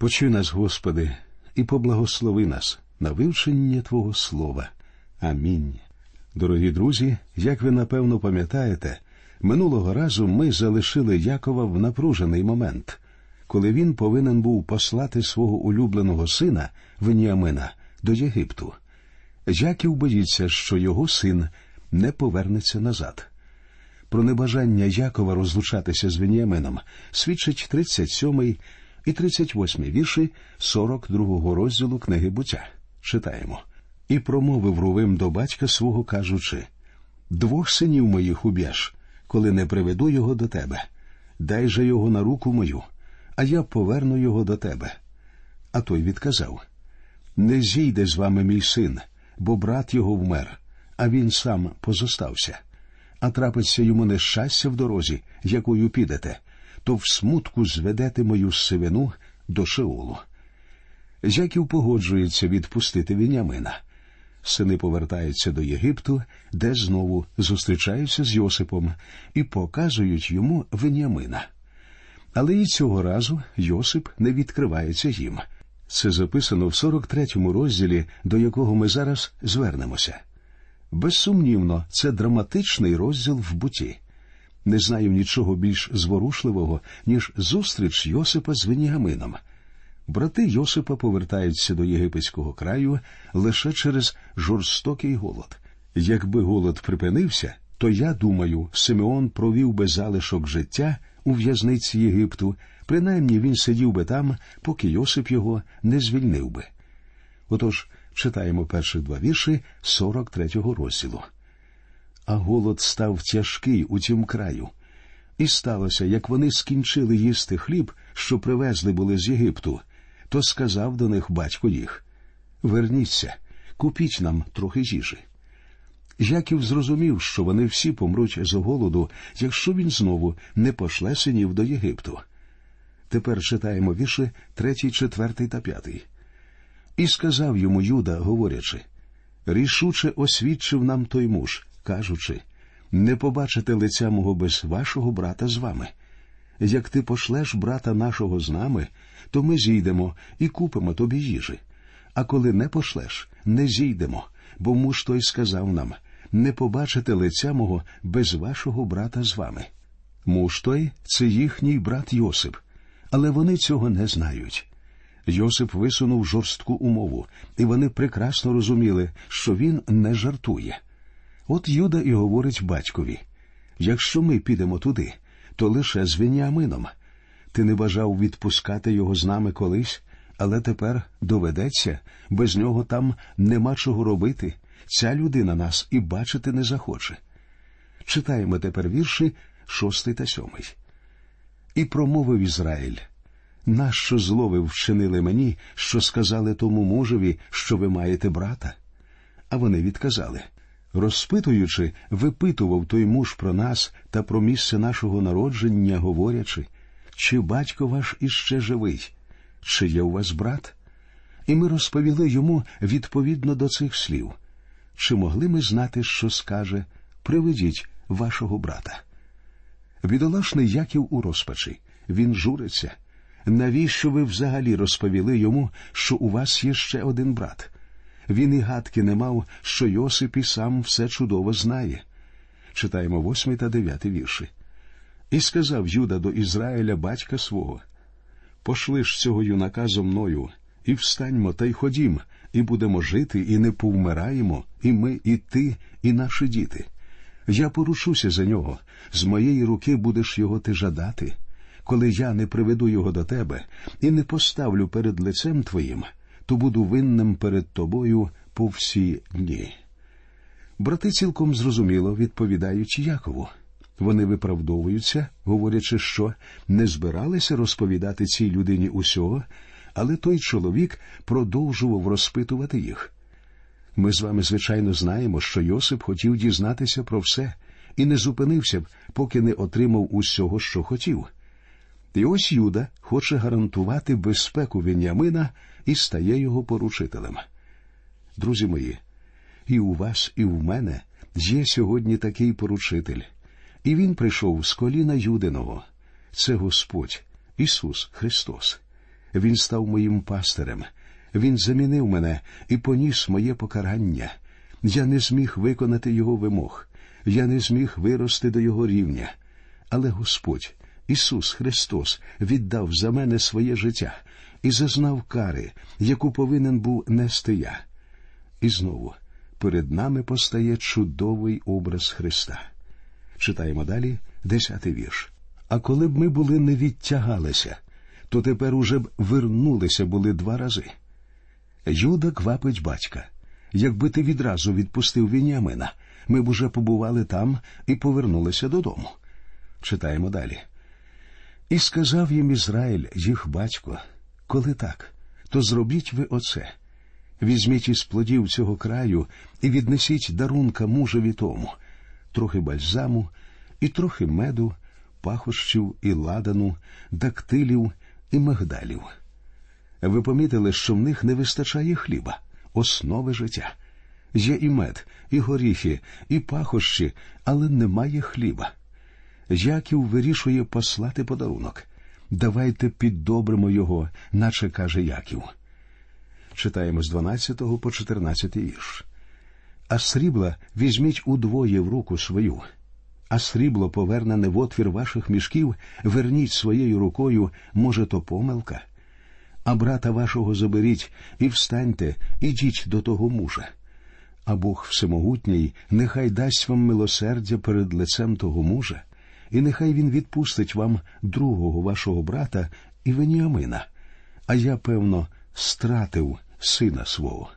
Почуй нас, Господи, і поблагослови нас на вивчення Твого Слова. Амінь. Дорогі друзі, як ви напевно пам'ятаєте, минулого разу ми залишили Якова в напружений момент, коли він повинен був послати свого улюбленого сина Веніамина до Єгипту. Яків боїться, що його син не повернеться назад. Про небажання Якова розлучатися з Веніамином свідчить 37 і 38 вірші 42 розділу книги буття. Читаємо. І промовив Рувим до батька свого, кажучи Двох синів моїх уб'єш, коли не приведу його до тебе. Дай же його на руку мою, а я поверну його до тебе. А той відказав Не зійде з вами мій син, бо брат його вмер, а він сам позостався. А трапиться йому нещастя в дорозі, якою підете, то в смутку зведете мою сивину до Шеолу. Яків погоджується відпустити Вінямина. Сини повертаються до Єгипту, де знову зустрічаються з Йосипом і показують йому Веніамина. Але і цього разу Йосип не відкривається їм. Це записано в 43-му розділі, до якого ми зараз звернемося. Безсумнівно, це драматичний розділ в буті. Не знаю нічого більш зворушливого, ніж зустріч Йосипа з Веніамином. Брати Йосипа повертаються до єгипетського краю лише через жорстокий голод. Якби голод припинився, то я думаю, Симеон провів би залишок життя у в'язниці Єгипту, принаймні він сидів би там, поки Йосип його не звільнив би. Отож, читаємо перші два вірші 43-го розділу. А голод став тяжкий у тім краю. І сталося, як вони скінчили їсти хліб, що привезли були з Єгипту, то сказав до них батько їх Верніться, купіть нам трохи їжі. Яків зрозумів, що вони всі помруть з голоду, якщо він знову не пошле синів до Єгипту. Тепер читаємо вірші третій, четвертий та п'ятий. І сказав йому Юда, говорячи рішуче освідчив нам той муж, кажучи не побачите лиця мого без вашого брата з вами. Як ти пошлеш брата нашого з нами, то ми зійдемо і купимо тобі їжі. А коли не пошлеш, не зійдемо, бо муж той сказав нам не побачите лиця мого без вашого брата з вами. Муж той це їхній брат Йосип, але вони цього не знають. Йосип висунув жорстку умову, і вони прекрасно розуміли, що він не жартує. От Юда і говорить батькові якщо ми підемо туди, то лише з Веніамином. Ти не бажав відпускати його з нами колись, але тепер доведеться, без нього там нема чого робити. Ця людина нас і бачити не захоче. Читаємо тепер вірші шостий та сьомий. І промовив Ізраїль нащо зло ви вчинили мені, що сказали тому мужеві, що ви маєте брата? А вони відказали розпитуючи, випитував той муж про нас та про місце нашого народження, говорячи, чи батько ваш іще живий, чи є у вас брат? І ми розповіли йому відповідно до цих слів. Чи могли ми знати, що скаже Приведіть вашого брата? Бідолашний Яків у розпачі, він журиться. Навіщо ви взагалі розповіли йому, що у вас є ще один брат? Він і гадки не мав, що Йосип і сам все чудово знає. Читаємо восьмий та дев'ятий вірші. І сказав Юда до Ізраїля батька свого Пошли ж цього юнака зо мною, і встаньмо та й ходім, і будемо жити, і не повмираємо, і ми, і ти, і наші діти. Я порушуся за нього, з моєї руки будеш його ти жадати. Коли я не приведу його до тебе і не поставлю перед лицем твоїм, то буду винним перед тобою по всі дні. Брати цілком зрозуміло відповідають Якову. Вони виправдовуються, говорячи, що не збиралися розповідати цій людині усього, але той чоловік продовжував розпитувати їх. Ми з вами, звичайно, знаємо, що Йосип хотів дізнатися про все і не зупинився б, поки не отримав усього, що хотів. І ось Юда хоче гарантувати безпеку Венямина і стає його поручителем. Друзі мої, і у вас, і в мене є сьогодні такий поручитель, і він прийшов з коліна Юдиного. Це Господь, Ісус Христос. Він став моїм пастирем. Він замінив мене і поніс моє покарання. Я не зміг виконати його вимог, я не зміг вирости до його рівня. Але Господь, Ісус Христос, віддав за мене своє життя і зазнав кари, яку повинен був нести я. І знову перед нами постає чудовий образ Христа. Читаємо далі десятий вірш. А коли б ми були не відтягалися, то тепер уже б вернулися були два рази. Юда квапить батька. Якби ти відразу відпустив Вініамина, ми б уже побували там і повернулися додому. Читаємо далі. І сказав їм Ізраїль, їх батько, коли так, то зробіть ви оце. Візьміть із плодів цього краю і віднесіть дарунка мужеві тому, трохи бальзаму, і трохи меду, пахощів і ладану, дактилів і мигдалів. Ви помітили, що в них не вистачає хліба, основи життя. Є і мед, і горіхи, і пахощі, але немає хліба. Яків вирішує послати подарунок. Давайте піддобримо його, наче каже Яків. Читаємо з 12 по 14 вірш. А срібла візьміть удвоє в руку свою, а срібло повернене в отвір ваших мішків, верніть своєю рукою, може, то помилка. А брата вашого заберіть і встаньте, ідіть до того мужа. А Бог Всемогутній нехай дасть вам милосердя перед лицем того мужа, і нехай він відпустить вам другого вашого брата і Веніамина, а я, певно, стратив сина свого.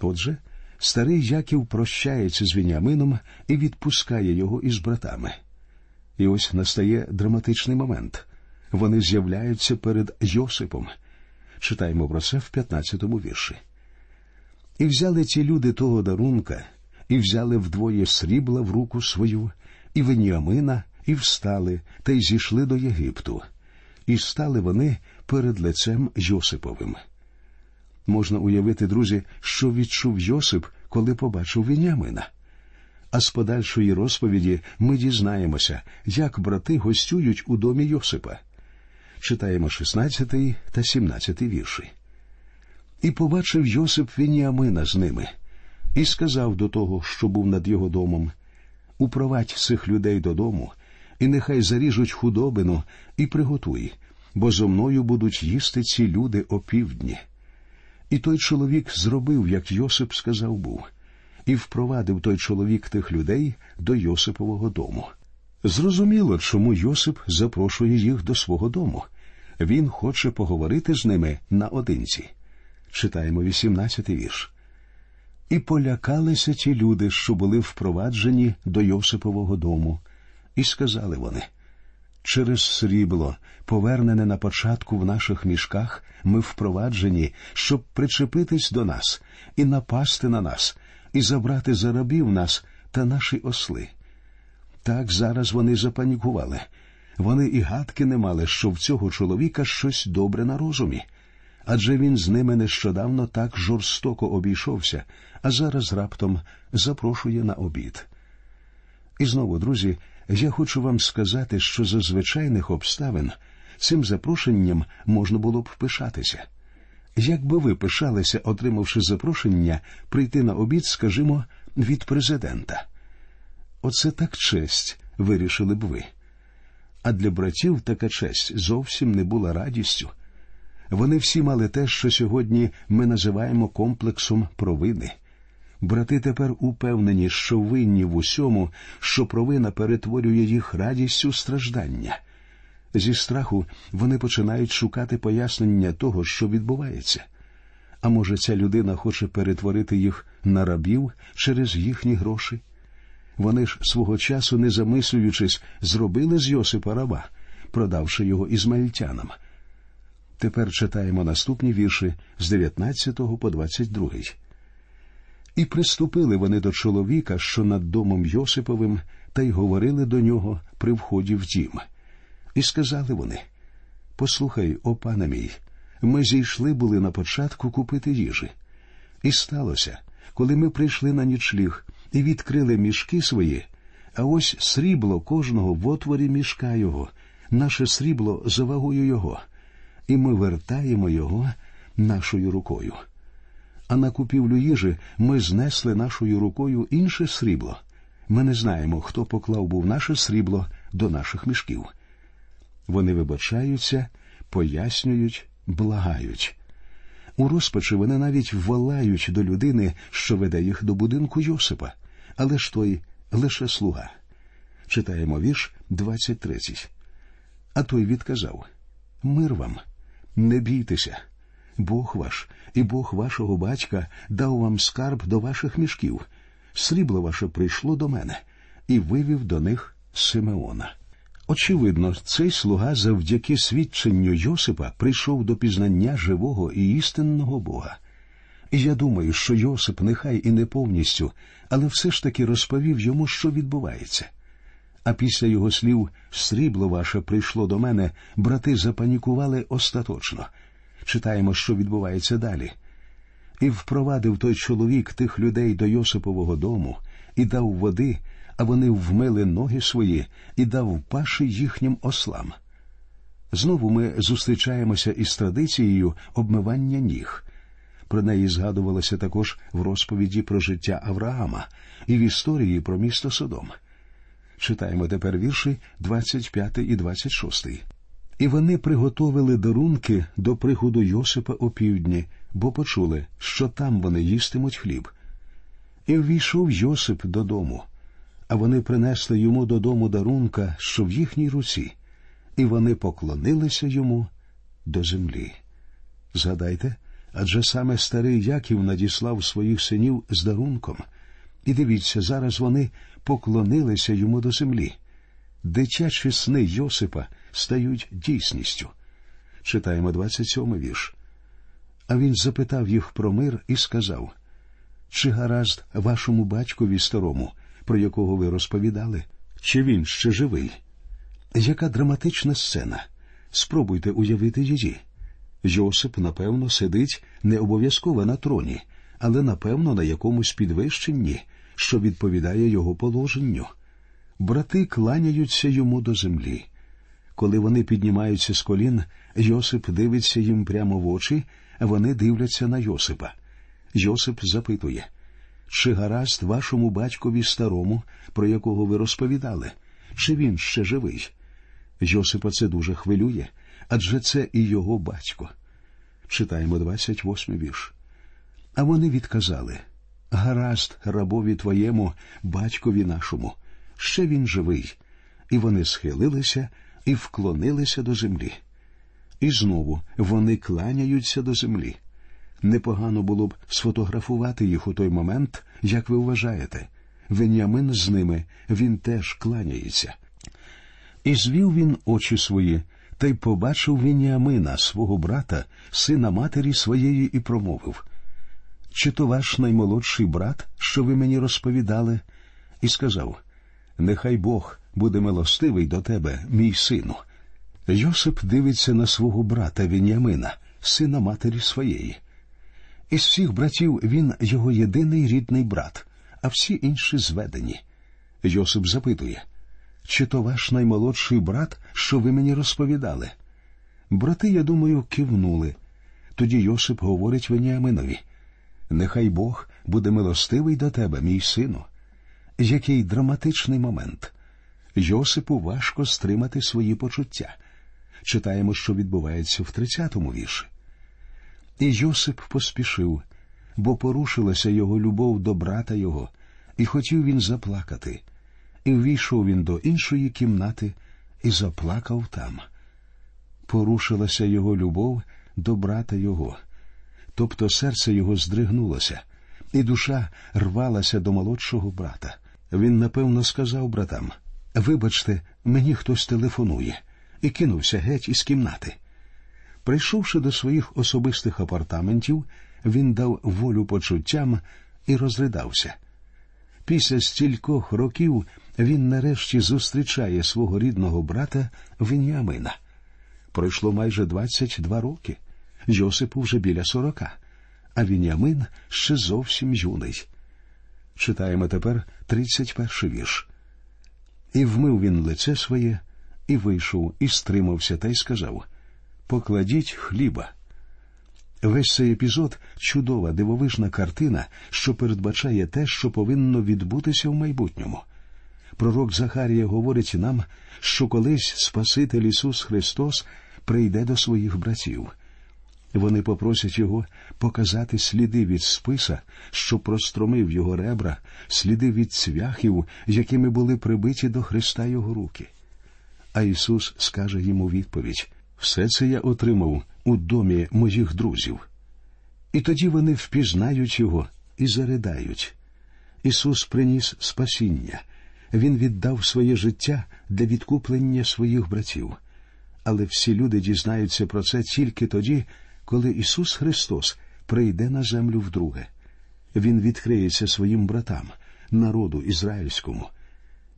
Отже, старий Яків прощається з Веніамином і відпускає його із братами. І ось настає драматичний момент. Вони з'являються перед Йосипом. Читаємо про це в 15-му вірші. І взяли ті люди того дарунка, і взяли вдвоє срібла в руку свою, і Веніамина, і встали, та й зійшли до Єгипту, і стали вони перед лицем Йосиповим. Можна уявити, друзі, що відчув Йосип, коли побачив Веніамина. А з подальшої розповіді ми дізнаємося, як брати гостюють у домі Йосипа. Читаємо 16 та 17 вірші. І побачив Йосип Веніамина з ними, і сказав до того, що був над його домом Упровадь цих людей додому, і нехай заріжуть худобину і приготуй, бо зо мною будуть їсти ці люди опівдні. І той чоловік зробив, як Йосип сказав був, і впровадив той чоловік тих людей до Йосипового дому. Зрозуміло, чому Йосип запрошує їх до свого дому. Він хоче поговорити з ними наодинці. Читаємо 18-й вірш. І полякалися ті люди, що були впроваджені до Йосипового дому, і сказали вони через срібло, повернене на початку в наших мішках, ми впроваджені, щоб причепитись до нас і напасти на нас, і забрати за рабів нас та наші осли. Так зараз вони запанікували. Вони і гадки не мали, що в цього чоловіка щось добре на розумі. Адже він з ними нещодавно так жорстоко обійшовся, а зараз раптом запрошує на обід. І знову, друзі, я хочу вам сказати, що за звичайних обставин цим запрошенням можна було б пишатися. Як би ви пишалися, отримавши запрошення прийти на обід, скажімо, від президента? Оце так честь, вирішили б ви. А для братів така честь зовсім не була радістю. Вони всі мали те, що сьогодні ми називаємо комплексом провини. Брати тепер упевнені, що винні в усьому, що провина перетворює їх радістю страждання. Зі страху вони починають шукати пояснення того, що відбувається. А може, ця людина хоче перетворити їх на рабів через їхні гроші? Вони ж свого часу, не замислюючись, зробили з Йосипа раба, продавши його ізмаїльтянам. Тепер читаємо наступні вірші з 19 по 22. І приступили вони до чоловіка, що над домом Йосиповим, та й говорили до нього при вході в дім. І сказали вони Послухай, о пане мій, ми зійшли були на початку купити їжі. І сталося, коли ми прийшли на нічліг і відкрили мішки свої, а ось срібло кожного в отворі мішка його, наше срібло за вагою його. І ми вертаємо його нашою рукою. А на купівлю їжі ми знесли нашою рукою інше срібло. Ми не знаємо, хто поклав був наше срібло до наших мішків. Вони вибачаються, пояснюють, благають. У розпачі вони навіть волають до людини, що веде їх до будинку Йосипа, але ж той лише слуга. Читаємо вірш 23. А той відказав Мир вам, не бійтеся. Бог ваш і Бог вашого батька дав вам скарб до ваших мішків. Срібло ваше прийшло до мене і вивів до них Симеона. Очевидно, цей слуга завдяки свідченню Йосипа прийшов до пізнання живого і істинного Бога. І я думаю, що Йосип нехай і не повністю, але все ж таки розповів йому, що відбувається. А після його слів срібло ваше прийшло до мене, брати запанікували остаточно. Читаємо, що відбувається далі. І впровадив той чоловік тих людей до Йосипового дому і дав води, а вони вмили ноги свої і дав паші їхнім ослам. Знову ми зустрічаємося із традицією обмивання ніг. Про неї згадувалося також в розповіді про життя Авраама і в історії про місто Содом. Читаємо тепер вірші 25 і 26. І вони приготовили дарунки до приходу Йосипа опівдні, бо почули, що там вони їстимуть хліб. І ввійшов Йосип додому, а вони принесли йому додому дарунка, що в їхній руці, і вони поклонилися йому до землі. Згадайте, адже саме старий Яків надіслав своїх синів з дарунком. І дивіться, зараз вони поклонилися йому до землі. Дитячі сни Йосипа стають дійсністю. Читаємо 27 вірш. А він запитав їх про мир і сказав чи гаразд вашому батькові старому, про якого ви розповідали, чи він ще живий? Яка драматична сцена? Спробуйте уявити її. Йосип, напевно, сидить не обов'язково на троні, але напевно на якомусь підвищенні, що відповідає його положенню. Брати кланяються йому до землі. Коли вони піднімаються з колін, Йосип дивиться їм прямо в очі, вони дивляться на Йосипа. Йосип запитує чи гаразд вашому батькові старому, про якого ви розповідали, чи він ще живий? Йосипа це дуже хвилює, адже це і його батько. Читаємо 28 вірш. А вони відказали Гаразд, рабові твоєму, батькові нашому, ще він живий. І вони схилилися і вклонилися до землі. І знову вони кланяються до землі. Непогано було б сфотографувати їх у той момент, як ви вважаєте. Венямин з ними він теж кланяється. І звів він очі свої, та й побачив Веніамина, свого брата, сина матері своєї, і промовив Чи то ваш наймолодший брат, що ви мені розповідали? І сказав Нехай Бог буде милостивий до тебе, мій сину. Йосип дивиться на свого брата Веніамина, сина матері своєї. Із всіх братів він його єдиний рідний брат, а всі інші зведені. Йосип запитує чи то ваш наймолодший брат, що ви мені розповідали? Брати, я думаю, кивнули. Тоді Йосип говорить Веніаминові Нехай Бог буде милостивий до тебе, мій сину. Який драматичний момент. Йосипу важко стримати свої почуття. Читаємо, що відбувається в тридцятому вірші. І Йосип поспішив, бо порушилася його любов до брата його, і хотів він заплакати. І ввійшов він до іншої кімнати і заплакав там. Порушилася його любов до брата його, тобто серце його здригнулося, і душа рвалася до молодшого брата. Він напевно сказав братам Вибачте, мені хтось телефонує, і кинувся геть із кімнати. Прийшовши до своїх особистих апартаментів, він дав волю почуттям і розридався. Після стількох років він нарешті зустрічає свого рідного брата Веніамина. Пройшло майже 22 роки. Йосипу вже біля сорока, а Веніамин ще зовсім юний. Читаємо тепер 31 вірш. І вмив він лице своє, і вийшов, і стримався, та й сказав покладіть хліба. Весь цей епізод чудова дивовижна картина, що передбачає те, що повинно відбутися в майбутньому. Пророк Захарія говорить нам, що колись Спаситель Ісус Христос прийде до своїх братів. Вони попросять його показати сліди від списа, що простромив його ребра, сліди від цвяхів, якими були прибиті до Христа його руки. А Ісус скаже йому відповідь все це я отримав у домі моїх друзів. І тоді вони впізнають його і заридають. Ісус приніс спасіння, Він віддав своє життя для відкуплення своїх братів. Але всі люди дізнаються про це тільки тоді, коли Ісус Христос прийде на землю вдруге. Він відкриється своїм братам, народу ізраїльському.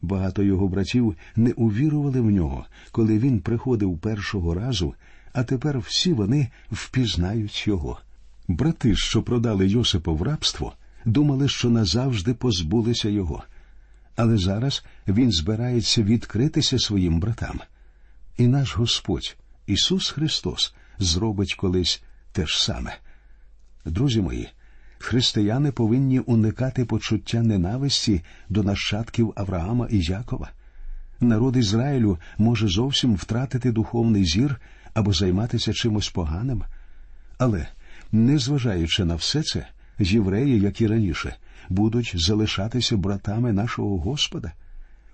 Багато його братів не увірували в нього, коли він приходив першого разу, а тепер всі вони впізнають його. Брати, що продали Йосипа в рабство, думали, що назавжди позбулися його. Але зараз він збирається відкритися своїм братам. І наш Господь, Ісус Христос, зробить колись те ж саме. Друзі мої, християни повинні уникати почуття ненависті до нащадків Авраама і Якова. Народ Ізраїлю може зовсім втратити духовний зір або займатися чимось поганим. Але, незважаючи на все це, євреї, як і раніше, будуть залишатися братами нашого Господа.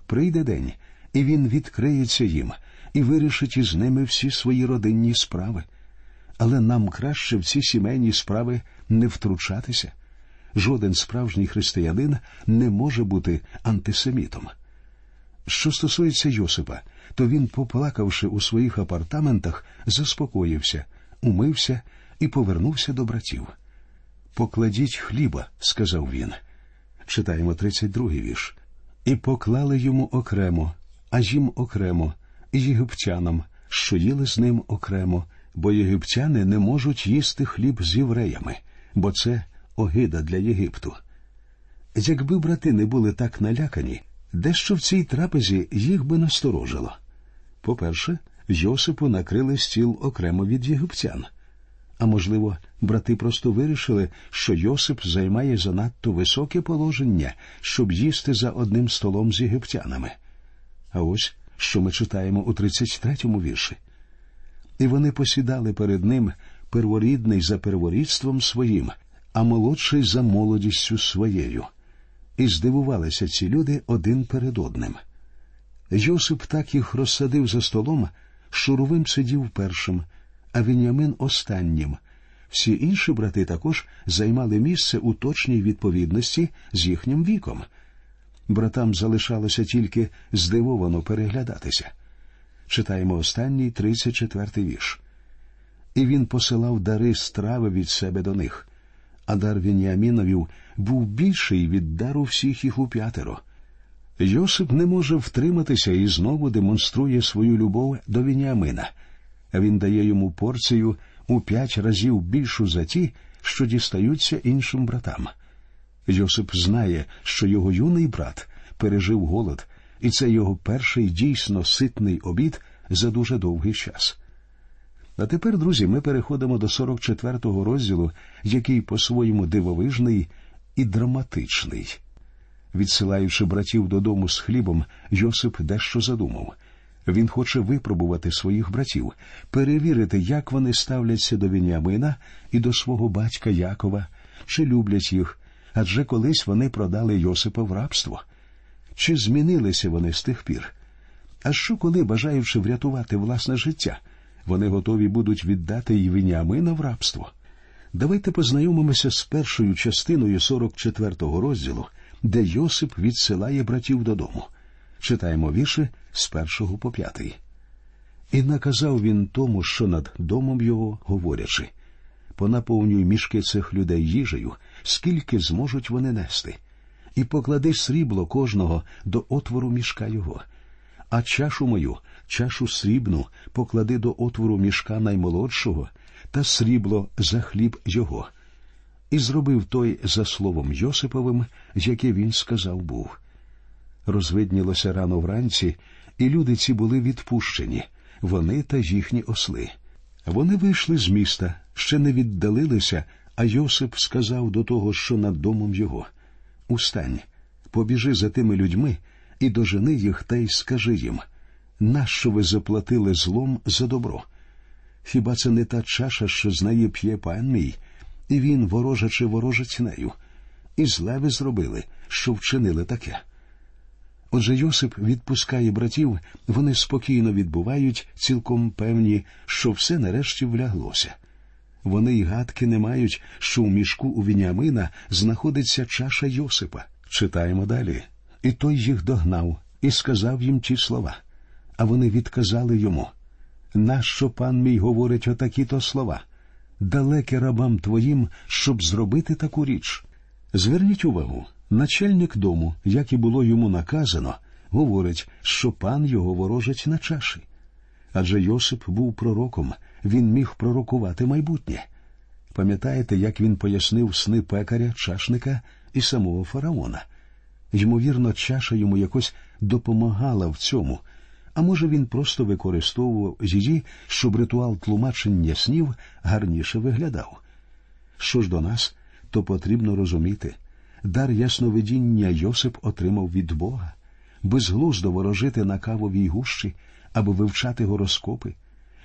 Прийде день, і він відкриється їм і вирішить із ними всі свої родинні справи. Але нам краще в ці сімейні справи не втручатися. Жоден справжній християнин не може бути антисемітом. Що стосується Йосипа, то він, поплакавши у своїх апартаментах, заспокоївся, умився і повернувся до братів. Покладіть хліба, сказав він. Читаємо 32-й вірш. І поклали йому окремо, а їм окремо, єгиптянам, що їли з ним окремо, бо єгиптяни не можуть їсти хліб з євреями, бо це огида для Єгипту. Якби брати не були так налякані, дещо в цій трапезі їх би насторожило. По-перше, Йосипу накрили стіл окремо від єгиптян. А можливо, брати просто вирішили, що Йосип займає занадто високе положення, щоб їсти за одним столом з єгиптянами. А ось що ми читаємо у 33-му вірші. І вони посідали перед ним перворідний за перворідством своїм, а молодший за молодістю своєю. І здивувалися ці люди один перед одним. Йосип так їх розсадив за столом, що Рувим сидів першим, а Вінямин останнім. Всі інші брати також займали місце у точній відповідності з їхнім віком. Братам залишалося тільки здивовано переглядатися. Читаємо останній 34-й вірш. І він посилав дари страви від себе до них, а дар Вініаміновів був більший від дару всіх їх у п'ятеро. Йосип не може втриматися і знову демонструє свою любов до Вініамина. Він дає йому порцію у п'ять разів більшу за ті, що дістаються іншим братам. Йосип знає, що його юний брат пережив голод, і це його перший дійсно ситний обід за дуже довгий час. А тепер, друзі, ми переходимо до 44-го розділу, який по-своєму дивовижний і драматичний. Відсилаючи братів додому з хлібом, Йосип дещо задумав. Він хоче випробувати своїх братів, перевірити, як вони ставляться до Вініамина і до свого батька Якова, чи люблять їх, адже колись вони продали Йосипа в рабство. Чи змінилися вони з тих пір? А що, коли, бажаючи врятувати власне життя, вони готові будуть віддати й Вініамина в рабство? Давайте познайомимося з першою частиною 44-го розділу, де Йосип відсилає братів додому. Читаємо вірші з першого по п'ятий. І наказав він тому, що над домом його говорячи понаповнюй мішки цих людей їжею, скільки зможуть вони нести, і поклади срібло кожного до отвору мішка його, а чашу мою, чашу срібну, поклади до отвору мішка наймолодшого, та срібло за хліб його. І зробив той за словом Йосиповим, яке він сказав був. Розвиднілося рано вранці, і люди ці були відпущені, вони та їхні осли. Вони вийшли з міста, ще не віддалилися, а Йосип сказав до того, що над домом його Устань, побіжи за тими людьми і дожени їх та й скажи їм нащо ви заплатили злом за добро? Хіба це не та чаша, що з неї п'є пан мій, і він ворожачи ворожить нею? І зле ви зробили, що вчинили таке. Отже Йосип відпускає братів, вони спокійно відбувають, цілком певні, що все нарешті вляглося. Вони й гадки не мають, що в мішку у Вініамина знаходиться чаша Йосипа. Читаємо далі. І той їх догнав і сказав їм ті слова. А вони відказали йому Нащо пан мій говорить отакі то слова? Далеке рабам твоїм, щоб зробити таку річ. Зверніть увагу, начальник дому, як і було йому наказано, говорить, що пан його ворожить на чаші. Адже Йосип був пророком, він міг пророкувати майбутнє. Пам'ятаєте, як він пояснив сни пекаря, чашника і самого фараона? Ймовірно, чаша йому якось допомагала в цьому, а може, він просто використовував її, щоб ритуал тлумачення снів гарніше виглядав. Що ж до нас, то потрібно розуміти дар ясновидіння Йосип отримав від Бога, безглуздо ворожити на кавовій гущі або вивчати гороскопи.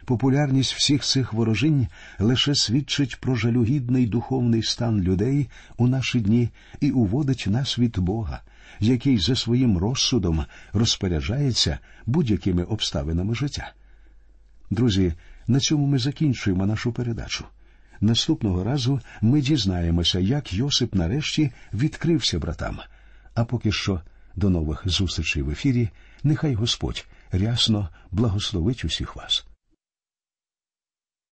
Популярність всіх цих ворожинь лише свідчить про жалюгідний духовний стан людей у наші дні і уводить нас від Бога, який за своїм розсудом розпоряджається будь-якими обставинами життя. Друзі, на цьому ми закінчуємо нашу передачу. Наступного разу ми дізнаємося, як Йосип нарешті відкрився братам. А поки що до нових зустрічей в ефірі. Нехай Господь рясно благословить усіх вас.